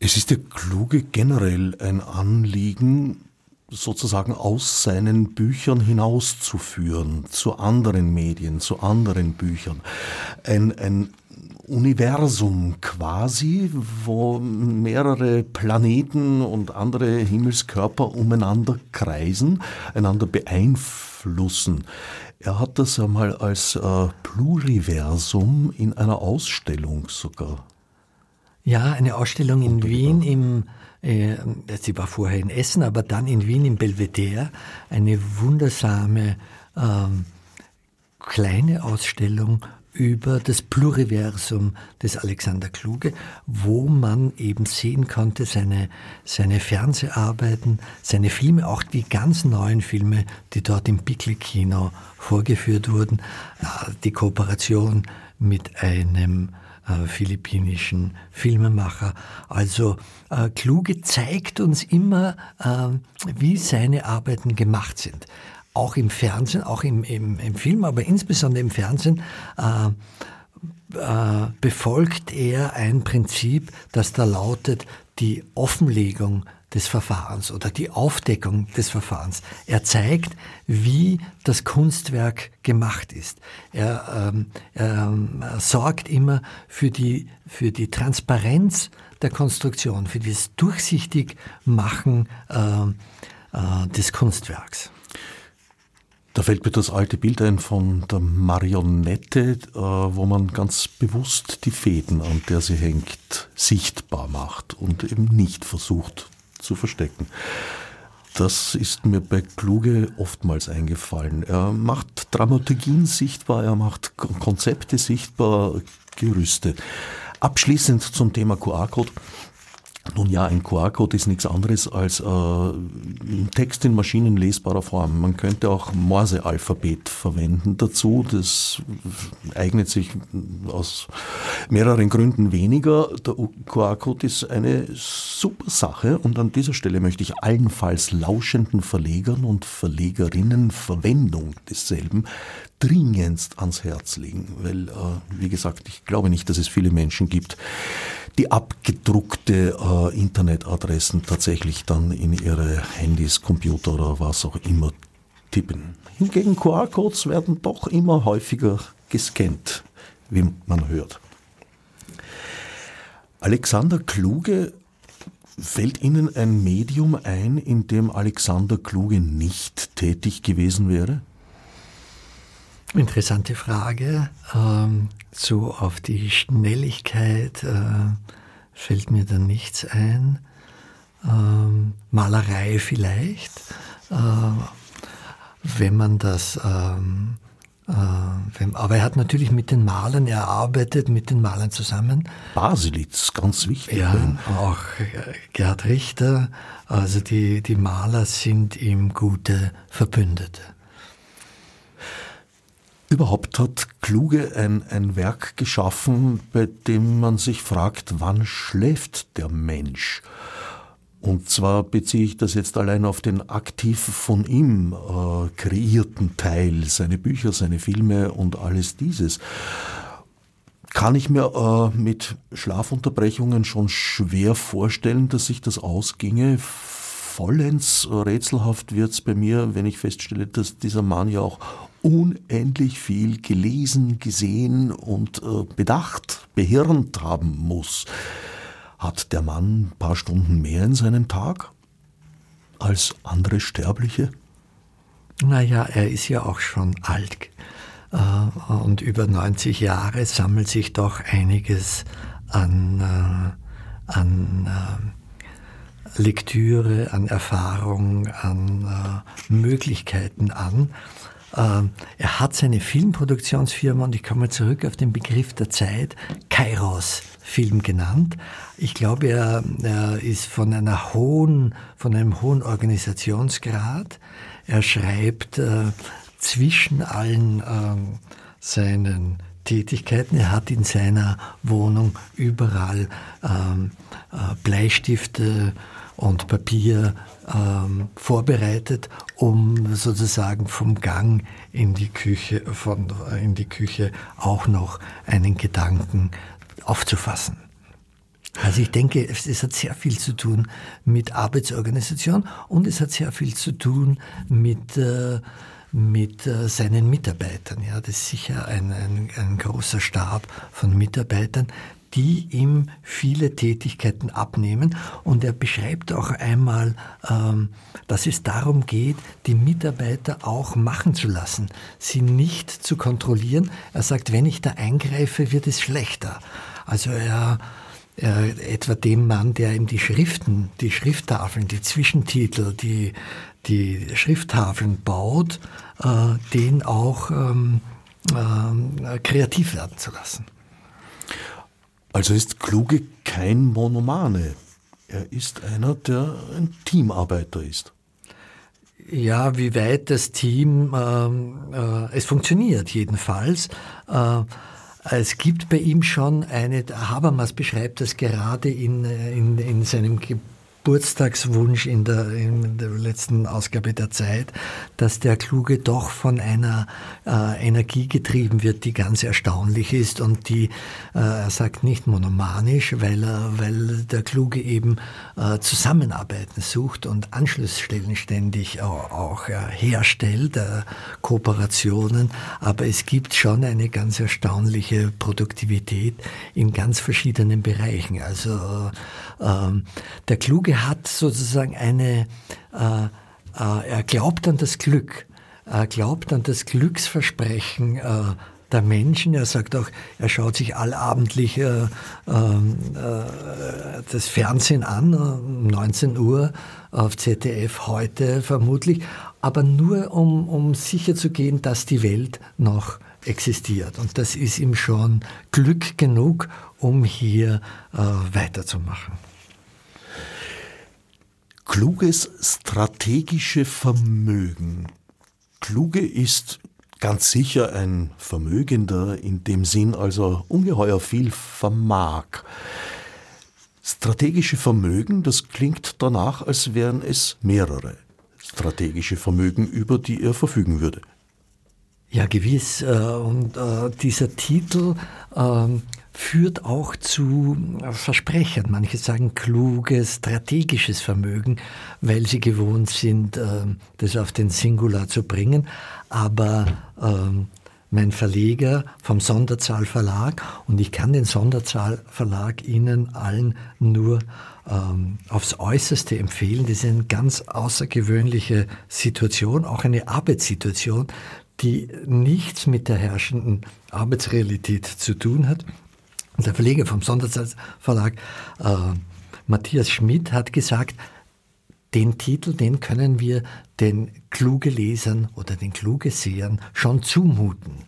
Es ist der Kluge generell ein Anliegen, sozusagen aus seinen Büchern hinauszuführen, zu anderen Medien, zu anderen Büchern. Ein, ein Universum quasi, wo mehrere Planeten und andere Himmelskörper umeinander kreisen, einander beeinflussen. Er hat das einmal als äh, Pluriversum in einer Ausstellung sogar. Ja, eine Ausstellung in Wien im äh, sie war vorher in Essen, aber dann in Wien im Belvedere, eine wundersame ähm, kleine Ausstellung über das Pluriversum des Alexander Kluge, wo man eben sehen konnte, seine, seine Fernseharbeiten, seine Filme, auch die ganz neuen Filme, die dort im Bickel-Kino vorgeführt wurden, äh, die Kooperation mit einem äh, philippinischen Filmemacher. Also äh, Kluge zeigt uns immer, wie seine Arbeiten gemacht sind auch im Fernsehen, auch im, im, im Film, aber insbesondere im Fernsehen, äh, äh, befolgt er ein Prinzip, das da lautet, die Offenlegung des Verfahrens oder die Aufdeckung des Verfahrens. Er zeigt, wie das Kunstwerk gemacht ist. Er, ähm, er, er sorgt immer für die, für die Transparenz der Konstruktion, für das durchsichtig Machen äh, äh, des Kunstwerks. Da fällt mir das alte Bild ein von der Marionette, äh, wo man ganz bewusst die Fäden, an der sie hängt, sichtbar macht und eben nicht versucht zu verstecken. Das ist mir bei Kluge oftmals eingefallen. Er macht Dramaturgien sichtbar, er macht Konzepte sichtbar, Gerüste. Abschließend zum Thema QR-Code. Nun ja, ein QR-Code ist nichts anderes als äh, Text in maschinenlesbarer Form. Man könnte auch Morse-Alphabet verwenden dazu. Das eignet sich aus mehreren Gründen weniger. Der QR-Code ist eine super Sache und an dieser Stelle möchte ich allenfalls lauschenden Verlegern und Verlegerinnen Verwendung desselben dringendst ans Herz legen, weil, äh, wie gesagt, ich glaube nicht, dass es viele Menschen gibt, die abgedruckte äh, Internetadressen tatsächlich dann in ihre Handys, Computer oder was auch immer tippen. Hingegen QR-Codes werden doch immer häufiger gescannt, wie man hört. Alexander Kluge Fällt Ihnen ein Medium ein, in dem Alexander Kluge nicht tätig gewesen wäre? Interessante Frage. Ähm, so auf die Schnelligkeit äh, fällt mir dann nichts ein. Ähm, Malerei vielleicht, äh, wenn man das. Ähm, äh, wenn, aber er hat natürlich mit den Malern, er arbeitet mit den Malern zusammen. Baselitz, ganz wichtig. Ja, auch Gerd Richter. Also die, die Maler sind ihm gute Verbündete. Überhaupt hat Kluge ein, ein Werk geschaffen, bei dem man sich fragt, wann schläft der Mensch? Und zwar beziehe ich das jetzt allein auf den aktiv von ihm äh, kreierten Teil, seine Bücher, seine Filme und alles dieses. Kann ich mir äh, mit Schlafunterbrechungen schon schwer vorstellen, dass sich das ausginge vollends rätselhaft wird es bei mir, wenn ich feststelle, dass dieser Mann ja auch unendlich viel gelesen, gesehen und äh, bedacht, behirnt haben muss. Hat der Mann ein paar Stunden mehr in seinem Tag als andere Sterbliche? Naja, er ist ja auch schon alt. Äh, und über 90 Jahre sammelt sich doch einiges an, äh, an äh, Lektüre, an Erfahrung, an Möglichkeiten an. Ähm, er hat seine Filmproduktionsfirma, und ich komme zurück auf den Begriff der Zeit, Kairos Film genannt. Ich glaube, er, er ist von einer hohen, von einem hohen Organisationsgrad. Er schreibt äh, zwischen allen äh, seinen Tätigkeiten. Er hat in seiner Wohnung überall ähm, äh, Bleistifte und Papier ähm, vorbereitet, um sozusagen vom Gang in die Küche, von, in die Küche auch noch einen Gedanken aufzufassen. Also ich denke, es, hat sehr viel zu tun mit Arbeitsorganisation und es hat sehr viel zu tun mit, äh, mit äh, seinen Mitarbeitern. Ja, das ist sicher ein, ein, ein großer Stab von Mitarbeitern, die ihm viele Tätigkeiten abnehmen. Und er beschreibt auch einmal, ähm, dass es darum geht, die Mitarbeiter auch machen zu lassen, sie nicht zu kontrollieren. Er sagt, wenn ich da eingreife, wird es schlechter. Also er äh, etwa dem Mann, der ihm die Schriften, die Schrifttafeln, die Zwischentitel, die, die Schrifttafeln baut, äh, den auch ähm, äh, kreativ werden zu lassen. Also ist Kluge kein Monomane. Er ist einer, der ein Teamarbeiter ist. Ja, wie weit das Team, ähm, äh, es funktioniert jedenfalls. Äh, es gibt bei ihm schon eine, Habermas beschreibt das gerade in, in, in seinem Geburtstagswunsch in der, in der letzten Ausgabe der Zeit, dass der Kluge doch von einer äh, Energie getrieben wird, die ganz erstaunlich ist und die, äh, er sagt nicht monomanisch, weil, er, weil der Kluge eben äh, Zusammenarbeiten sucht und Anschlussstellen ständig auch, auch äh, herstellt, äh, Kooperationen, aber es gibt schon eine ganz erstaunliche Produktivität in ganz verschiedenen Bereichen. Also ähm, der Kluge hat sozusagen eine, äh, äh, er glaubt an das Glück, er glaubt an das Glücksversprechen äh, der Menschen. Er sagt auch, er schaut sich allabendlich äh, ähm, äh, das Fernsehen an, um 19 Uhr auf ZDF heute vermutlich, aber nur um, um sicher zu gehen, dass die Welt noch existiert. Und das ist ihm schon Glück genug, um hier äh, weiterzumachen kluges strategische Vermögen. Kluge ist ganz sicher ein Vermögender in dem Sinn, also ungeheuer viel vermag. Strategische Vermögen, das klingt danach, als wären es mehrere strategische Vermögen, über die er verfügen würde. Ja, gewiss. Äh, und äh, dieser Titel ähm, führt auch zu Versprechern. Manche sagen kluges, strategisches Vermögen, weil sie gewohnt sind, ähm, das auf den Singular zu bringen. Aber ähm, mein Verleger vom Sonderzahl Verlag und ich kann den Sonderzahl Verlag Ihnen allen nur aufs Äußerste empfehlen. Das ist eine ganz außergewöhnliche Situation, auch eine Arbeitssituation, die nichts mit der herrschenden Arbeitsrealität zu tun hat. Der Verleger vom Sonderverlag, äh, Matthias Schmidt, hat gesagt, den Titel, den können wir den kluge Lesern oder den kluge Sehern schon zumuten.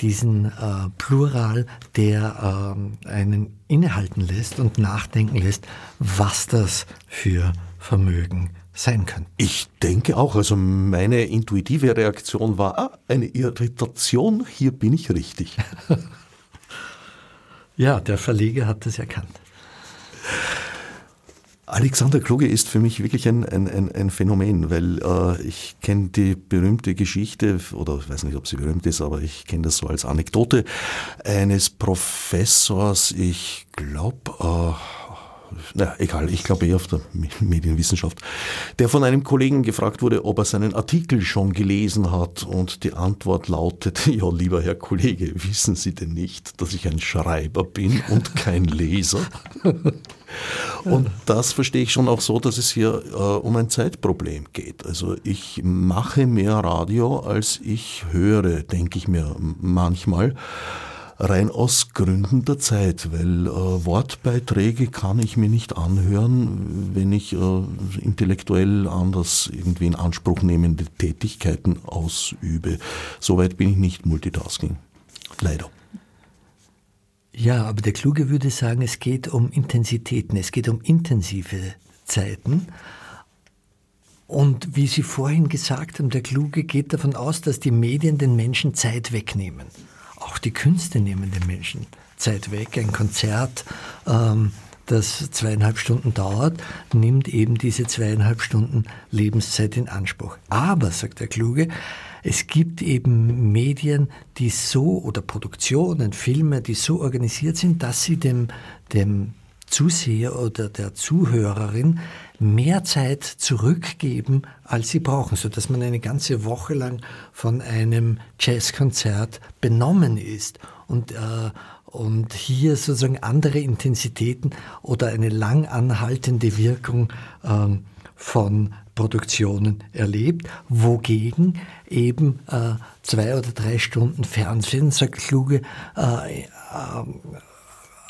Diesen äh, Plural, der äh, einen innehalten lässt und nachdenken lässt, was das für Vermögen sein kann. Ich denke auch, also meine intuitive Reaktion war, ah, eine Irritation, hier bin ich richtig. Ja, der Verleger hat das erkannt. Alexander Kluge ist für mich wirklich ein, ein, ein, ein Phänomen, weil äh, ich kenne die berühmte Geschichte, oder ich weiß nicht, ob sie berühmt ist, aber ich kenne das so als Anekdote, eines Professors, ich glaube, äh, na egal, ich glaube eher auf der Medienwissenschaft, der von einem Kollegen gefragt wurde, ob er seinen Artikel schon gelesen hat und die Antwort lautet, ja lieber Herr Kollege, wissen Sie denn nicht, dass ich ein Schreiber bin und kein Leser? Und das verstehe ich schon auch so, dass es hier äh, um ein Zeitproblem geht. Also ich mache mehr Radio, als ich höre, denke ich mir manchmal rein aus Gründen der Zeit, weil äh, Wortbeiträge kann ich mir nicht anhören, wenn ich äh, intellektuell anders irgendwie in Anspruch nehmende Tätigkeiten ausübe. Soweit bin ich nicht Multitasking. Leider. Ja, aber der Kluge würde sagen, es geht um Intensitäten, es geht um intensive Zeiten. Und wie Sie vorhin gesagt haben, der Kluge geht davon aus, dass die Medien den Menschen Zeit wegnehmen. Auch die Künste nehmen den Menschen Zeit weg. Ein Konzert, ähm, das zweieinhalb Stunden dauert, nimmt eben diese zweieinhalb Stunden Lebenszeit in Anspruch. Aber, sagt der Kluge, es gibt eben Medien, die so, oder Produktionen, Filme, die so organisiert sind, dass sie dem, dem Zuseher oder der Zuhörerin mehr Zeit zurückgeben, als sie brauchen, so dass man eine ganze Woche lang von einem Jazzkonzert benommen ist und, äh, und hier sozusagen andere Intensitäten oder eine lang anhaltende Wirkung äh, von Produktionen erlebt, wogegen eben äh, zwei oder drei Stunden Fernsehen, sagt Kluge, äh, äh,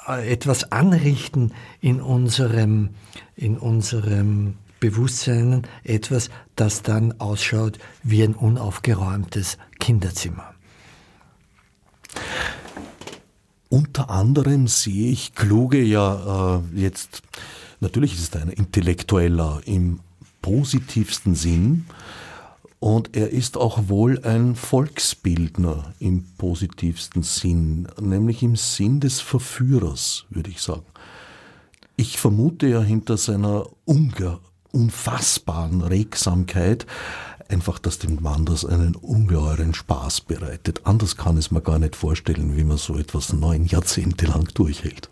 etwas anrichten in unserem, in unserem Bewusstsein, etwas, das dann ausschaut wie ein unaufgeräumtes Kinderzimmer. Unter anderem sehe ich Kluge ja äh, jetzt, natürlich ist es ein Intellektueller im positivsten Sinn, und er ist auch wohl ein Volksbildner im positivsten Sinn, nämlich im Sinn des Verführers, würde ich sagen. Ich vermute ja hinter seiner unfassbaren Regsamkeit einfach, dass dem Mann das einen ungeheuren Spaß bereitet. Anders kann es mir gar nicht vorstellen, wie man so etwas neun Jahrzehnte lang durchhält.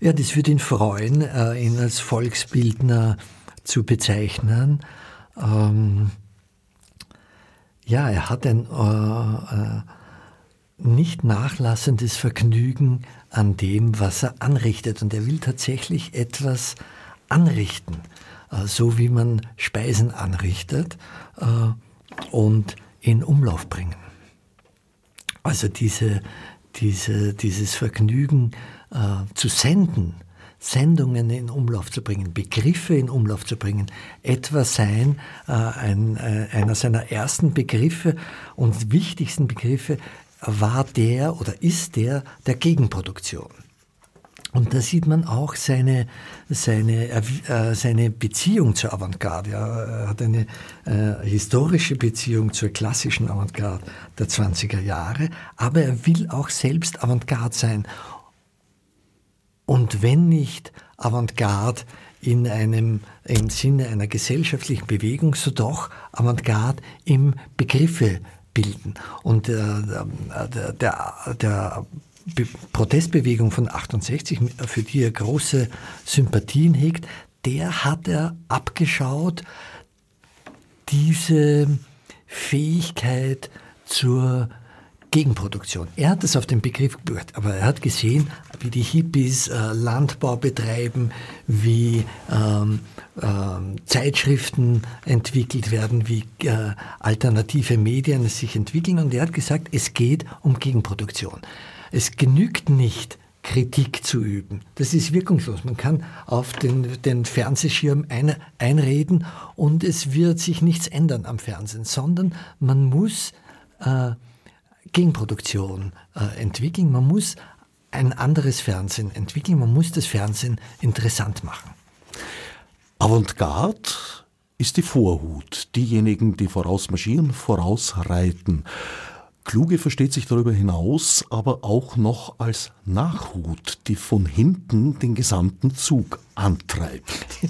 Ja, das würde ihn freuen, äh, ihn als Volksbildner zu bezeichnen. Ähm ja, er hat ein äh, äh, nicht nachlassendes Vergnügen an dem, was er anrichtet. Und er will tatsächlich etwas anrichten, äh, so wie man Speisen anrichtet äh, und in Umlauf bringen. Also diese, diese, dieses Vergnügen äh, zu senden, Sendungen in Umlauf zu bringen, Begriffe in Umlauf zu bringen, etwas sein, äh, ein, äh, einer seiner ersten Begriffe und wichtigsten Begriffe war der oder ist der der Gegenproduktion. Und da sieht man auch seine, seine, äh, seine Beziehung zur Avantgarde. Er hat eine äh, historische Beziehung zur klassischen Avantgarde der 20er Jahre, aber er will auch selbst Avantgarde sein und wenn nicht Avantgarde in einem, im Sinne einer gesellschaftlichen Bewegung, so doch Avantgarde im Begriffe bilden. Und äh, der, der, der Protestbewegung von 68, für die er große Sympathien hegt, der hat er abgeschaut, diese Fähigkeit zur Gegenproduktion. Er hat es auf den Begriff gebracht, aber er hat gesehen, wie die Hippies äh, Landbau betreiben, wie ähm, ähm, Zeitschriften entwickelt werden, wie äh, alternative Medien sich entwickeln. Und er hat gesagt, es geht um Gegenproduktion. Es genügt nicht, Kritik zu üben. Das ist wirkungslos. Man kann auf den, den Fernsehschirm ein, einreden und es wird sich nichts ändern am Fernsehen, sondern man muss äh, Gegenproduktion äh, entwickeln. Man muss ein anderes Fernsehen entwickeln. Man muss das Fernsehen interessant machen. Avantgarde ist die Vorhut. Diejenigen, die vorausmarschieren, vorausreiten. Kluge versteht sich darüber hinaus aber auch noch als Nachhut, die von hinten den gesamten Zug antreibt.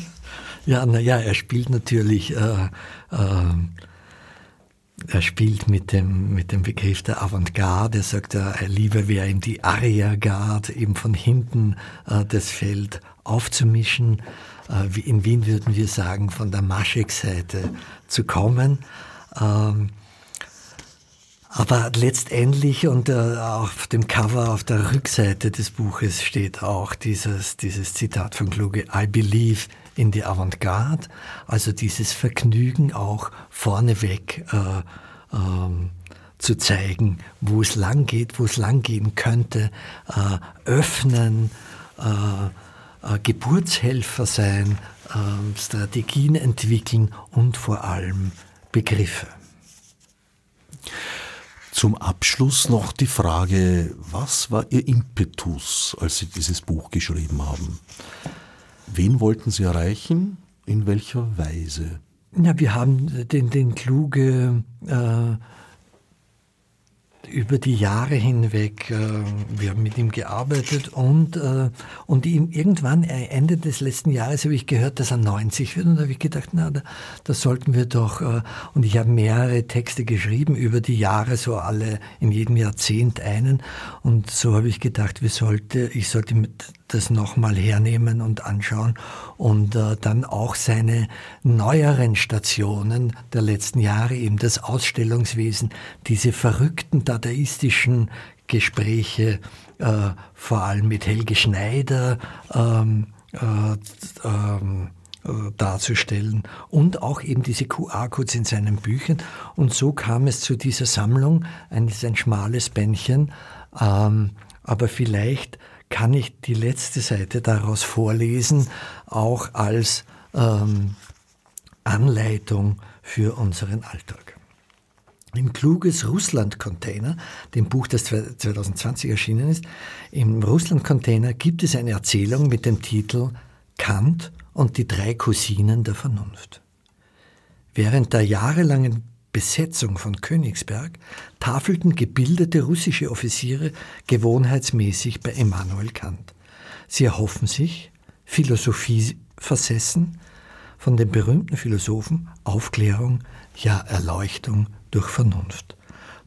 Ja, naja, er spielt natürlich äh, äh, er spielt mit dem, mit dem Begriff der Avantgarde. Er sagt, er lieber wäre ihm die Ariergarde, eben von hinten äh, das Feld aufzumischen. Äh, in Wien würden wir sagen, von der Maschek-Seite zu kommen. Ähm, aber letztendlich und äh, auf dem Cover auf der Rückseite des Buches steht auch dieses, dieses Zitat von Kluge, I believe in die Avantgarde, also dieses Vergnügen auch vorneweg äh, ähm, zu zeigen, wo es lang geht, wo es lang gehen könnte, äh, öffnen, äh, äh Geburtshelfer sein, ähm, Strategien entwickeln und vor allem Begriffe. Zum Abschluss noch die Frage, was war Ihr Impetus, als Sie dieses Buch geschrieben haben? Wen wollten Sie erreichen? In welcher Weise? Ja, wir haben den, den kluge äh, über die Jahre hinweg, äh, wir haben mit ihm gearbeitet und, äh, und ihm irgendwann, äh, Ende des letzten Jahres, habe ich gehört, dass er 90 wird und da habe ich gedacht, na, da, da sollten wir doch, äh, und ich habe mehrere Texte geschrieben über die Jahre, so alle in jedem Jahrzehnt einen und so habe ich gedacht, wir sollte, ich sollte mit das nochmal hernehmen und anschauen und äh, dann auch seine neueren Stationen der letzten Jahre, eben das Ausstellungswesen, diese verrückten dadaistischen Gespräche, äh, vor allem mit Helge Schneider, ähm, äh, ähm, äh, darzustellen und auch eben diese QR-Codes in seinen Büchern. Und so kam es zu dieser Sammlung, ein, ein schmales Bändchen, ähm, aber vielleicht kann ich die letzte Seite daraus vorlesen, auch als ähm, Anleitung für unseren Alltag. Im Kluges Russland-Container, dem Buch, das 2020 erschienen ist, im Russland-Container gibt es eine Erzählung mit dem Titel Kant und die drei Cousinen der Vernunft. Während der jahrelangen Besetzung von Königsberg tafelten gebildete russische Offiziere gewohnheitsmäßig bei Immanuel Kant. Sie erhoffen sich, Philosophie versessen, von dem berühmten Philosophen Aufklärung, ja Erleuchtung durch Vernunft.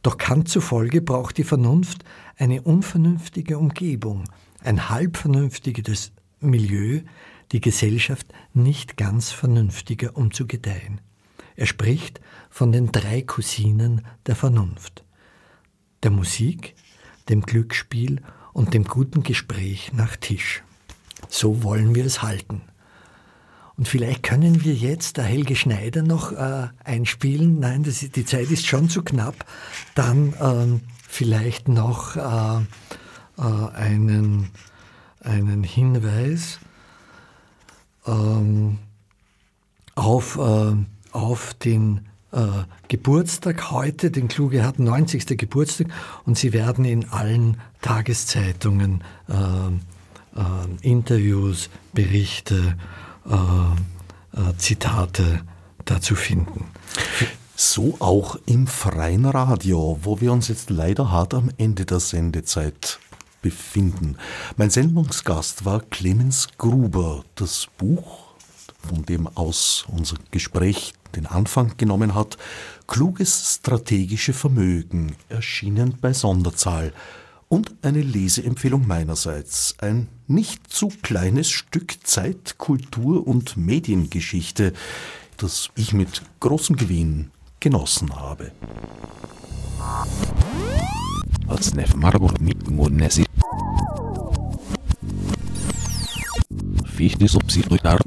Doch Kant zufolge braucht die Vernunft eine unvernünftige Umgebung, ein halbvernünftiges Milieu, die Gesellschaft nicht ganz vernünftiger, um zu gedeihen. Er spricht von den drei Cousinen der Vernunft, der Musik, dem Glücksspiel und dem guten Gespräch nach Tisch. So wollen wir es halten. Und vielleicht können wir jetzt der Helge Schneider noch äh, einspielen. Nein, ist, die Zeit ist schon zu knapp. Dann ähm, vielleicht noch äh, äh, einen, einen Hinweis ähm, auf, äh, auf den äh, Geburtstag heute. Den Kluge hat 90. Geburtstag und Sie werden in allen Tageszeitungen äh, äh Interviews, Berichte, äh, äh, Zitate dazu finden. So auch im freien Radio, wo wir uns jetzt leider hart am Ende der Sendezeit befinden. Mein Sendungsgast war Clemens Gruber. Das Buch, von dem aus unser Gespräch den Anfang genommen hat, Kluges strategische Vermögen, erschienen bei Sonderzahl. Und eine Leseempfehlung meinerseits, ein nicht zu kleines Stück Zeit, Kultur und Mediengeschichte, das ich mit großem Gewinn genossen habe. Als Nef Margot mit Nesi. Fichte subsidiar